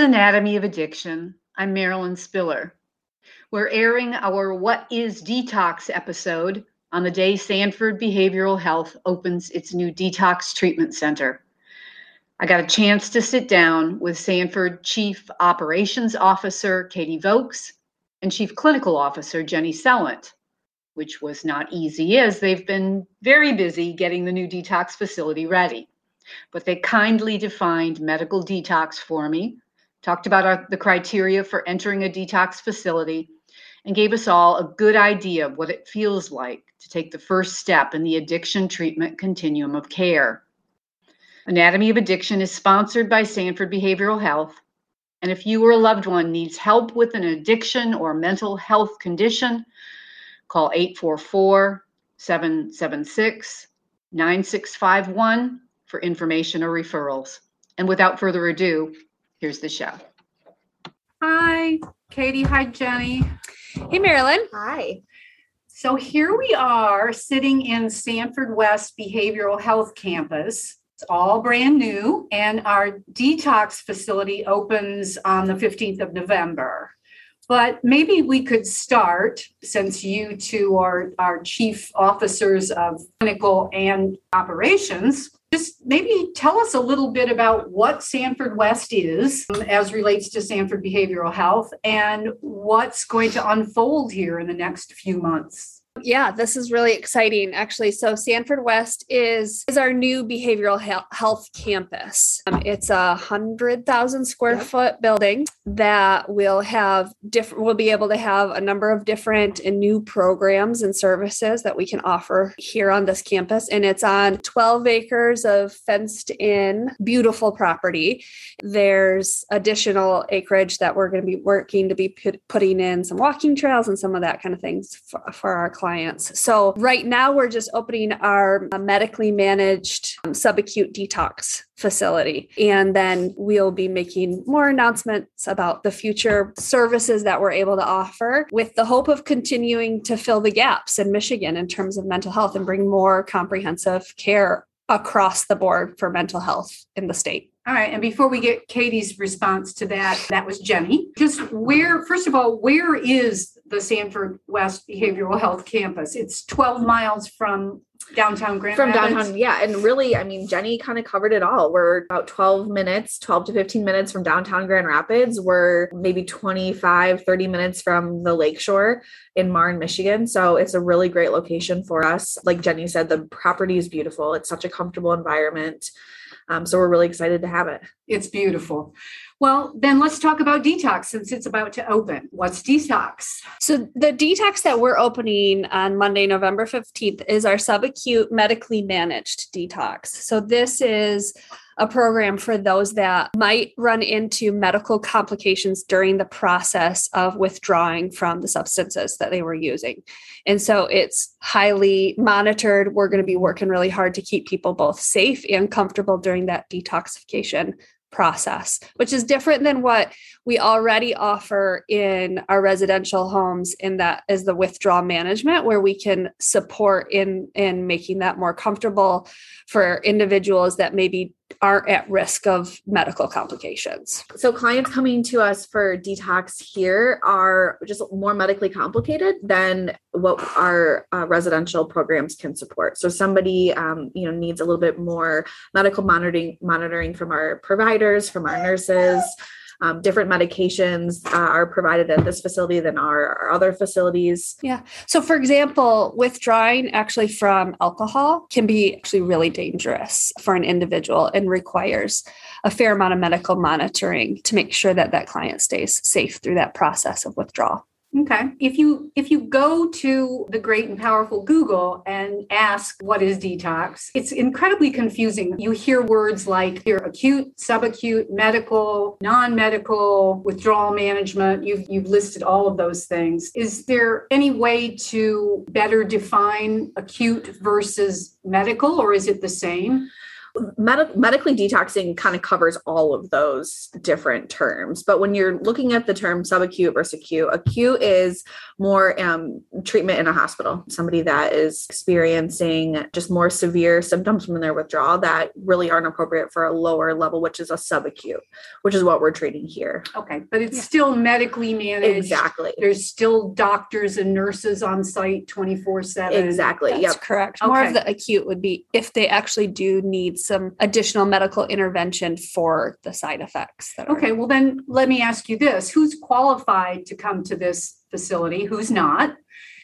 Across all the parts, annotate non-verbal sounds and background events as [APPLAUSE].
Anatomy of Addiction. I'm Marilyn Spiller. We're airing our What is Detox episode on the day Sanford Behavioral Health opens its new detox treatment center. I got a chance to sit down with Sanford Chief Operations Officer Katie Vokes and Chief Clinical Officer Jenny Sellent, which was not easy as they've been very busy getting the new detox facility ready. But they kindly defined medical detox for me, talked about our, the criteria for entering a detox facility, and gave us all a good idea of what it feels like to take the first step in the addiction treatment continuum of care. Anatomy of Addiction is sponsored by Sanford Behavioral Health. And if you or a loved one needs help with an addiction or mental health condition, call 844 776 9651 for information or referrals. And without further ado, here's the show. Hi, Katie. Hi, Jenny. Hey, Marilyn. Hi. So here we are sitting in Sanford West Behavioral Health Campus. It's all brand new, and our detox facility opens on the 15th of November. But maybe we could start, since you two are our chief officers of clinical and operations, just maybe tell us a little bit about what Sanford West is um, as relates to Sanford Behavioral Health and what's going to unfold here in the next few months. Yeah, this is really exciting actually. So Sanford West is is our new behavioral health campus. Um, it's a hundred thousand square yep. foot building that will have different. We'll be able to have a number of different and new programs and services that we can offer here on this campus, and it's on twelve acres of fenced in, beautiful property. There's additional acreage that we're going to be working to be put, putting in some walking trails and some of that kind of things for, for our clients. So right now we're just opening our uh, medically managed um, subacute detox facility. And then we'll be making more announcements about the future services that we're able to offer with the hope of continuing to fill the gaps in Michigan in terms of mental health and bring more comprehensive care across the board for mental health in the state. All right. And before we get Katie's response to that, that was Jenny. Just where, first of all, where is the Sanford West Behavioral Health Campus? It's 12 miles from downtown Grand Rapids. from Rapids. downtown yeah and really i mean jenny kind of covered it all we're about 12 minutes 12 to 15 minutes from downtown grand rapids we're maybe 25 30 minutes from the lakeshore in marne michigan so it's a really great location for us like jenny said the property is beautiful it's such a comfortable environment um, so we're really excited to have it. It's beautiful. Well, then let's talk about detox since it's about to open. What's detox? So, the detox that we're opening on Monday, November 15th, is our subacute medically managed detox. So, this is a program for those that might run into medical complications during the process of withdrawing from the substances that they were using. And so it's highly monitored. We're going to be working really hard to keep people both safe and comfortable during that detoxification process, which is different than what we already offer in our residential homes in that is the withdrawal management where we can support in in making that more comfortable for individuals that maybe aren't at risk of medical complications. So clients coming to us for detox here are just more medically complicated than what our uh, residential programs can support. So somebody um, you know needs a little bit more medical monitoring monitoring from our providers, from our nurses. Um, different medications uh, are provided at this facility than our, our, other facilities. Yeah. So, for example, withdrawing actually from alcohol can be actually really dangerous for an individual and requires a fair amount of medical monitoring to make sure that that client stays safe through that process of withdrawal. Okay. If you if you go to the great and powerful Google and ask what is detox, it's incredibly confusing. You hear words like your acute, subacute, medical, non-medical, withdrawal management. You've you've listed all of those things. Is there any way to better define acute versus medical or is it the same? Medi- medically detoxing kind of covers all of those different terms but when you're looking at the term subacute versus acute acute is more um, treatment in a hospital. Somebody that is experiencing just more severe symptoms from their withdrawal that really aren't appropriate for a lower level, which is a subacute, which is what we're treating here. Okay, but it's still medically managed. Exactly. There's still doctors and nurses on site 24 7. Exactly. That's Yep. correct. More Okay. of the acute would be if they actually do need some additional medical intervention for the side effects. That are- Okay, well then let me ask you this. Who's qualified to come to this facility? Who's not?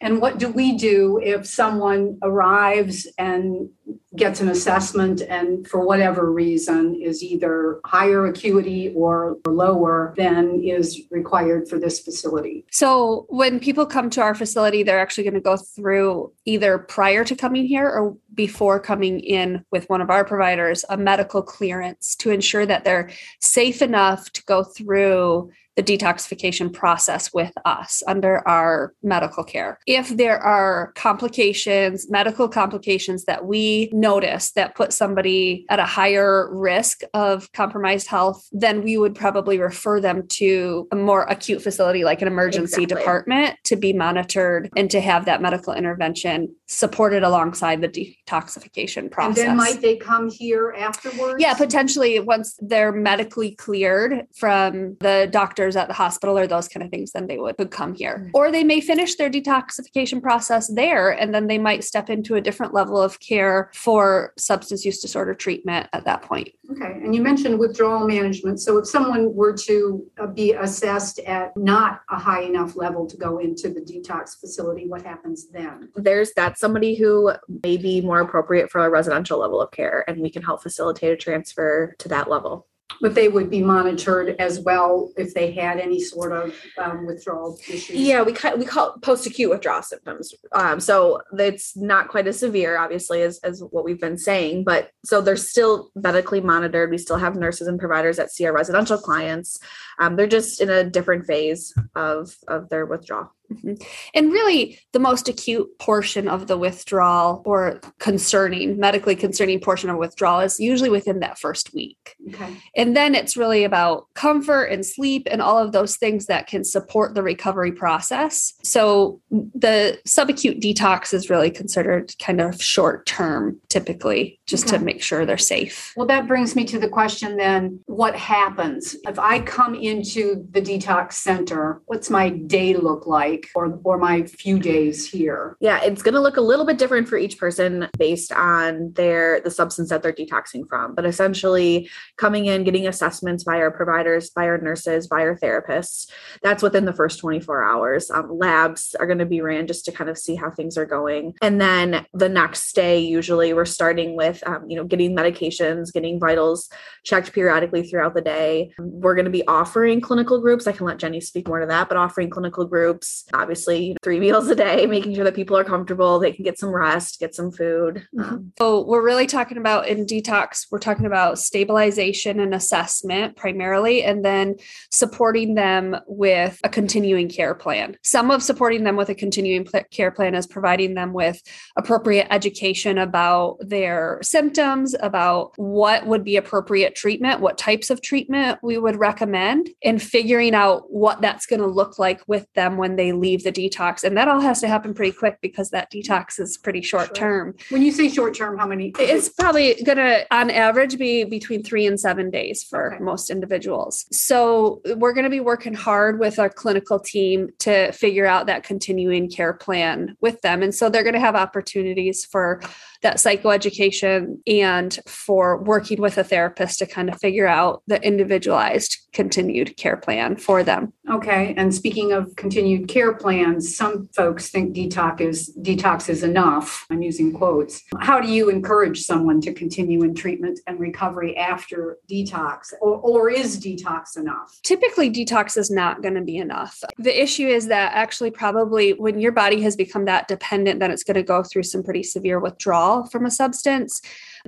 And what do we do if someone arrives and gets an assessment and for whatever reason is either higher acuity or lower than is required for this facility? So when people come to our facility, they're actually going to go through either prior to coming here or before coming in with one of our providers a medical clearance to ensure that they're safe enough to go through the detoxification process with us under our medical care. If there are complications, medical complications that we notice that put somebody at a higher risk of compromised health, then we would probably refer them to a more acute facility like an emergency Exactly. department to be monitored and to have that medical intervention supported alongside the detoxification process. And then might they come here afterwards? Yeah, potentially once they're medically cleared from the doctors at the hospital or those kind of things, then they would, would come here. Mm. Or they may finish their detoxification process there and then they might step into a different level of care for substance use disorder treatment at that point. Okay, and you mentioned withdrawal management. So if someone were to uh, be assessed at not a high enough level to go into the detox facility, what happens then? There's that somebody who may be more appropriate for a residential level of care, and we can help facilitate a transfer to that level. But they would be monitored as well if they had any sort of um, withdrawal issues. Yeah, we we call it post-acute withdrawal symptoms. Um, so it's not quite as severe, obviously, as as what we've been saying. But so they're still medically monitored. We still have nurses and providers that see our residential clients. Um, they're just in a different phase of of their withdrawal. Mm-hmm. And really, the most acute portion of the withdrawal or concerning, medically concerning portion of withdrawal is usually within that first week. Okay. And then it's really about comfort and sleep and all of those things that can support the recovery process. So the subacute detox is really considered kind of short term, typically, just Okay. to make sure they're safe. Well, that brings me to the question then what happens if I come into the detox center? What's my day look like or, or my few days here? Yeah, it's going to look a little bit different for each person based on their the substance that they're detoxing from. But essentially, coming in, getting assessments by our providers, by our nurses, by our therapists, that's within the first 24 hours. Um, labs are going to be ran just to kind of see how things are going, and then the next day, usually we're starting with um, you know getting medications, getting vitals checked periodically throughout the day. We're going to be offering clinical groups. I can let Jenny speak more to that, but offering clinical groups, obviously three [LAUGHS] meals a day, making sure that people are comfortable, they can get some rest, get some food. Um, So we're really talking about in detox, we're talking about stabilization and assessment primarily, and then supporting them with a continuing care plan. Some of supporting them with a continuing pl- care plan is providing them with appropriate education about their symptoms, about what would be appropriate treatment, what types of treatment we would recommend, and figuring out what that's going to look like with them when they leave the detox. And that all has to happen pretty quick because that detox is pretty short term. When you say short term, how many? It's probably going to, on average, be between three and seven days for Okay. most individuals. So we're going to be working hard with our clinical team to figure out that continuing care plan with them. And so they're going to have opportunities for that psychoeducation and for working with a therapist to kind of figure out the individualized continued care plan for them. Okay, and speaking of continued care plans, some folks think detox is detox is enough. I'm using quotes. How do you encourage someone to continue in treatment and recovery after detox, or, or is detox enough? typically detox is not going to be enough. The issue is that actually, probably when your body has become that dependent, then it's going to go through some pretty severe withdrawal from a substance.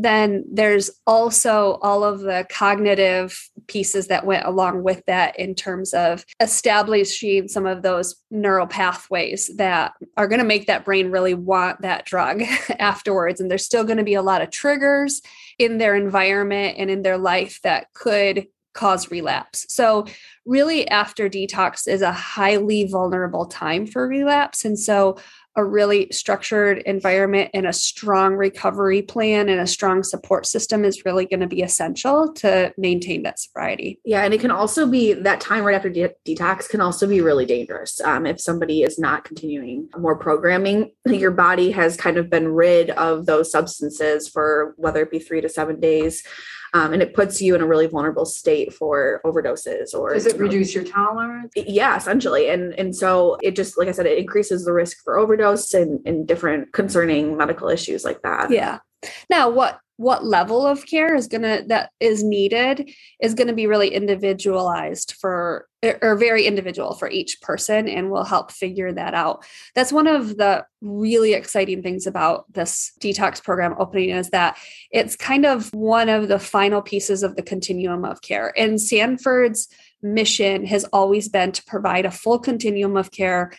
Then there's also all of the cognitive pieces that went along with that in terms of establishing some of those neural pathways that are going to make that brain really want that drug [LAUGHS] afterwards. And there's still going to be a lot of triggers in their environment and in their life that could cause relapse. So, really, after detox is a highly vulnerable time for relapse. And so, a really structured environment and a strong recovery plan and a strong support system is really going to be essential to maintain that sobriety. Yeah, and it can also be that time right after de- detox can also be really dangerous. Um, if somebody is not continuing more programming, [LAUGHS] your body has kind of been rid of those substances for whether it be three to seven days um, and it puts you in a really vulnerable state for overdoses or does it reduce your tolerance? Yeah essentially and and so it just like i said it increases the risk for overdose and, and different concerning medical issues like that. Yeah. Now what what level of care is going to that is needed is going to be really individualized for or very individual for each person and we'll help figure that out. That's one of the really exciting things about this detox program opening is that it's kind of one of the final pieces of the continuum of care and sanford's mission has always been to provide a full continuum of care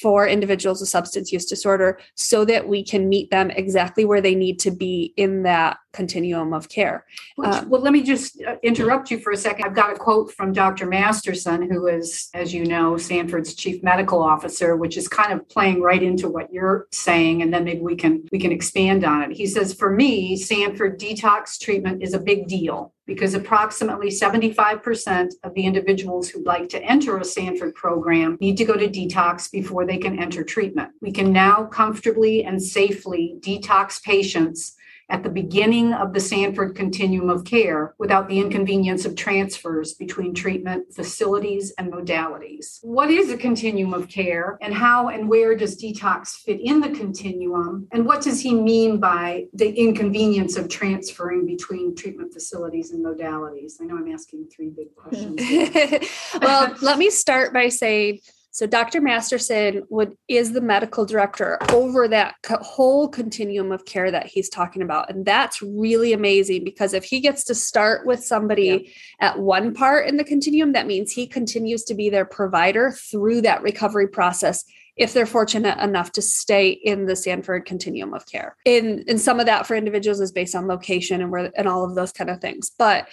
for individuals with substance use disorder so that we can meet them exactly where they need to be in that continuum of care. Which, uh, well, let me just uh, interrupt you for a second. I've got a quote from Dr. Masterson, who is, as you know, Sanford's chief medical officer, which is kind of playing right into what you're saying, and then maybe we can we can expand on it. He says, "For me, Sanford detox treatment is a big deal." Because approximately 75% of the individuals who'd like to enter a Sanford program need to go to detox before they can enter treatment. We can now comfortably and safely detox patients at the beginning of the Sanford continuum of care without the inconvenience of transfers between treatment facilities and modalities. What is a continuum of care and how and where does detox fit in the continuum? And what does he mean by the inconvenience of transferring between treatment facilities and modalities? I know I'm asking three big questions. [LAUGHS] well, let me start by saying so Dr. Masterson would is the medical director over that co- whole continuum of care that he's talking about. And that's really amazing because if he gets to start with somebody yeah. at one part in the continuum, that means he continues to be their provider through that recovery process if they're fortunate enough to stay in the Sanford continuum of care. In and some of that for individuals is based on location and where and all of those kind of things. But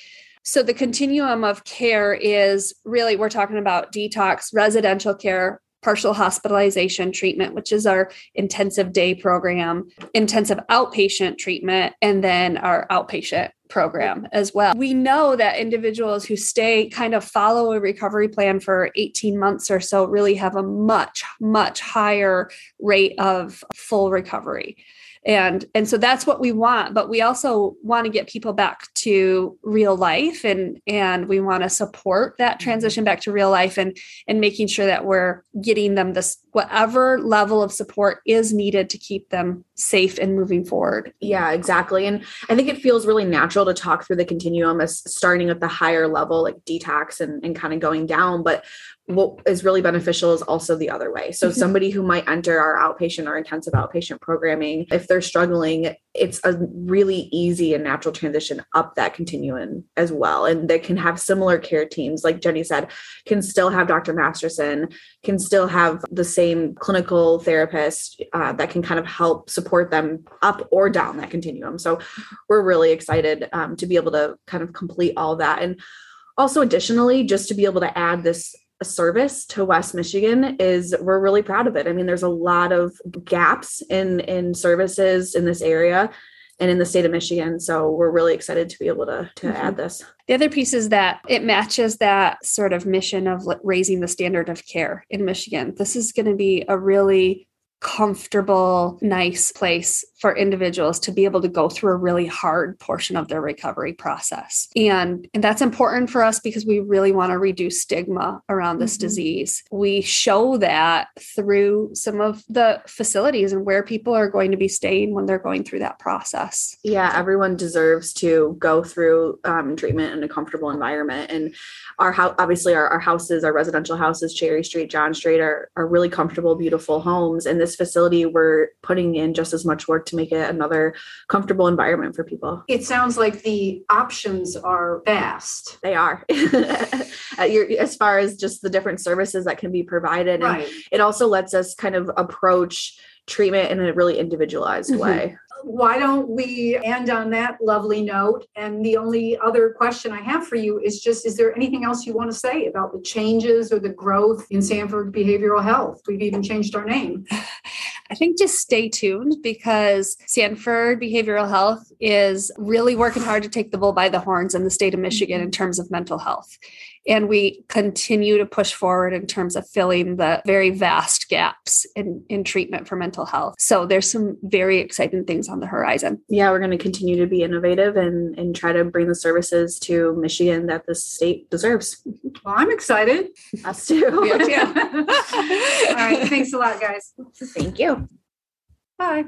so the continuum of care is really, we're talking about detox, residential care, partial hospitalization treatment, which is our intensive day program, intensive outpatient treatment, and then our outpatient program as well. We know that individuals who stay kind of follow a recovery plan for 18 months or so really have a much, much higher rate of full recovery and and so that's what we want but we also want to get people back to real life and and we want to support that mm-hmm. transition back to real life and and making sure that we're getting them this whatever level of support is needed to keep them safe and moving forward yeah exactly and i think it feels really natural to talk through the continuum as starting at the higher level like detox and, and kind of going down but what is really beneficial is also the other way. So, mm-hmm. somebody who might enter our outpatient or intensive outpatient programming, if they're struggling, it's a really easy and natural transition up that continuum as well. And they can have similar care teams, like Jenny said, can still have Dr. Masterson, can still have the same clinical therapist uh, that can kind of help support them up or down that continuum. So, we're really excited um, to be able to kind of complete all that. And also additionally just to be able to add this service to West Michigan is we're really proud of it. I mean, there's a lot of gaps in in services in this area and in the state of Michigan. So we're really excited to be able to to mm-hmm. add this. The other piece is that it matches that sort of mission of raising the standard of care in Michigan. This is going to be a really comfortable, nice place for individuals to be able to go through a really hard portion of their recovery process. And, and that's important for us because we really want to reduce stigma around this mm-hmm. disease. We show that through some of the facilities and where people are going to be staying when they're going through that process. Yeah, everyone deserves to go through um, treatment in a comfortable environment. And our house, obviously, our, our houses, our residential houses, Cherry Street, John Street, are, are really comfortable, beautiful homes. And this facility, we're putting in just as much work to make it another comfortable environment for people. It sounds like the options are vast. They are. [LAUGHS] as far as just the different services that can be provided. Right. And it also lets us kind of approach treatment in a really individualized mm-hmm. way why don't we end on that lovely note? And the only other question I have for you is just is there anything else you want to say about the changes or the growth in Sanford Behavioral Health? We've even changed our name. [LAUGHS] I think just stay tuned because Sanford Behavioral Health is really working hard to take the bull by the horns in the state of Michigan mm-hmm. in terms of mental health. And we continue to push forward in terms of filling the very vast gaps in, in treatment for mental health. So there's some very exciting things on the horizon. Yeah, we're going to continue to be innovative and, and try to bring the services to Michigan that the state deserves. Well, I'm excited. Us too. [LAUGHS] We are too. [LAUGHS] All right. Thanks a lot, guys. Thank you. Bye.